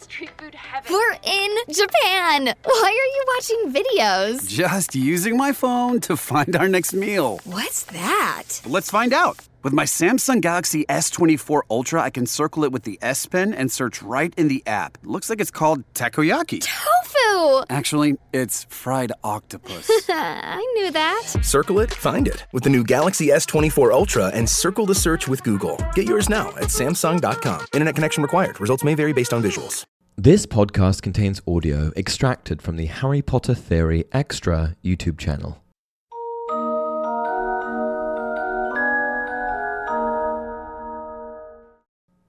Street food heaven. We're in Japan. Why are you watching videos? Just using my phone to find our next meal. What's that? Let's find out. With my Samsung Galaxy S24 Ultra, I can circle it with the S Pen and search right in the app. Looks like it's called takoyaki. Tofu. Actually, it's fried octopus. I knew that. Circle it, find it with the new Galaxy S24 Ultra and Circle to Search with Google. Get yours now at Samsung.com. Internet connection required. Results may vary based on visuals. This podcast contains audio extracted from the Harry Potter Theory Extra YouTube channel.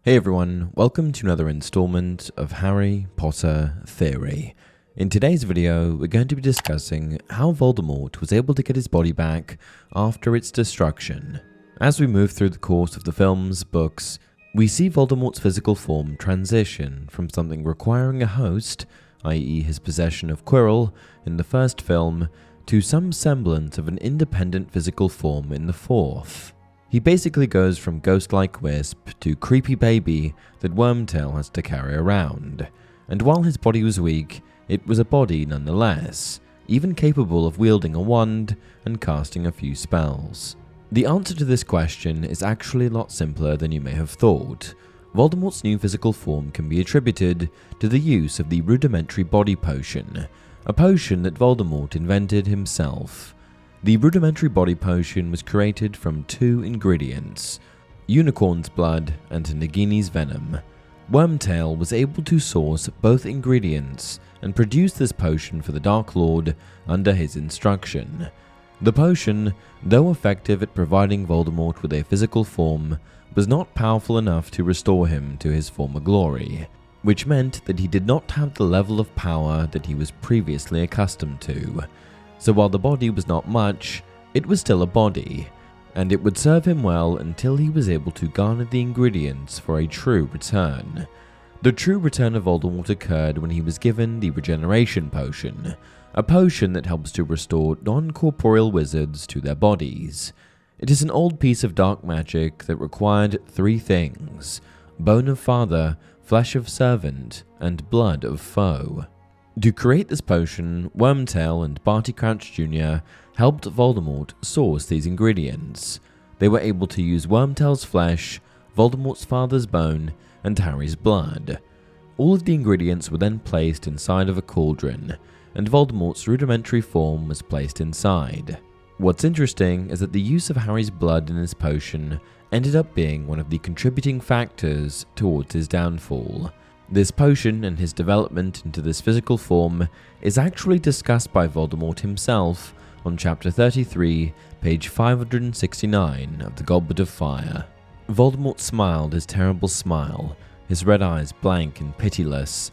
Hey everyone, welcome to another installment of Harry Potter Theory. In today's video, we're going to be discussing how Voldemort was able to get his body back after its destruction. As we move through the course of the films, books, we see Voldemort's physical form transition from something requiring a host, i.e., his possession of Quirrell in the first film, to some semblance of an independent physical form in the fourth. He basically goes from ghost like Wisp to creepy baby that Wormtail has to carry around. And while his body was weak, it was a body nonetheless, even capable of wielding a wand and casting a few spells. The answer to this question is actually a lot simpler than you may have thought. Voldemort's new physical form can be attributed to the use of the rudimentary body potion, a potion that Voldemort invented himself. The rudimentary body potion was created from two ingredients unicorn's blood and Nagini's venom. Wormtail was able to source both ingredients and produce this potion for the Dark Lord under his instruction. The potion, though effective at providing Voldemort with a physical form, was not powerful enough to restore him to his former glory, which meant that he did not have the level of power that he was previously accustomed to. So while the body was not much, it was still a body, and it would serve him well until he was able to garner the ingredients for a true return. The true return of Voldemort occurred when he was given the Regeneration Potion, a potion that helps to restore non corporeal wizards to their bodies. It is an old piece of dark magic that required three things bone of father, flesh of servant, and blood of foe. To create this potion, Wormtail and Barty Crouch Jr. helped Voldemort source these ingredients. They were able to use Wormtail's flesh, Voldemort's father's bone, and Harry's blood. All of the ingredients were then placed inside of a cauldron, and Voldemort's rudimentary form was placed inside. What's interesting is that the use of Harry's blood in his potion ended up being one of the contributing factors towards his downfall. This potion and his development into this physical form is actually discussed by Voldemort himself on chapter 33, page 569 of The Goblet of Fire. Voldemort smiled his terrible smile, his red eyes blank and pitiless.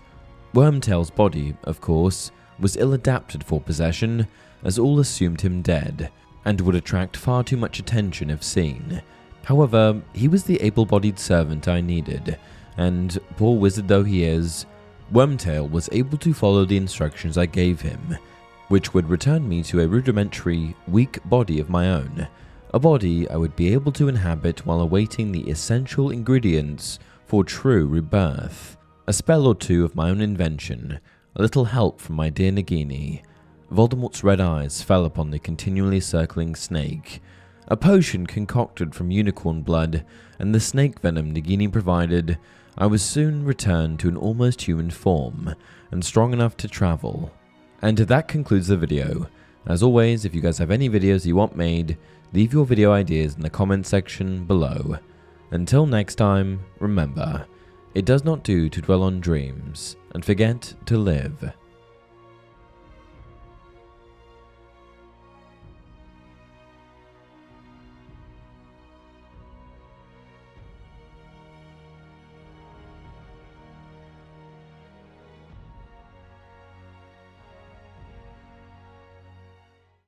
Wormtail's body, of course, was ill adapted for possession, as all assumed him dead, and would attract far too much attention if seen. However, he was the able bodied servant I needed and poor wizard though he is, Wormtail was able to follow the instructions I gave him, which would return me to a rudimentary, weak body of my own, a body I would be able to inhabit while awaiting the essential ingredients for true rebirth. A spell or two of my own invention, a little help from my dear Nagini. Voldemort's red eyes fell upon the continually circling snake, a potion concocted from unicorn blood, and the snake venom Nagini provided I was soon returned to an almost human form and strong enough to travel. And that concludes the video. As always, if you guys have any videos you want made, leave your video ideas in the comment section below. Until next time, remember, it does not do to dwell on dreams and forget to live.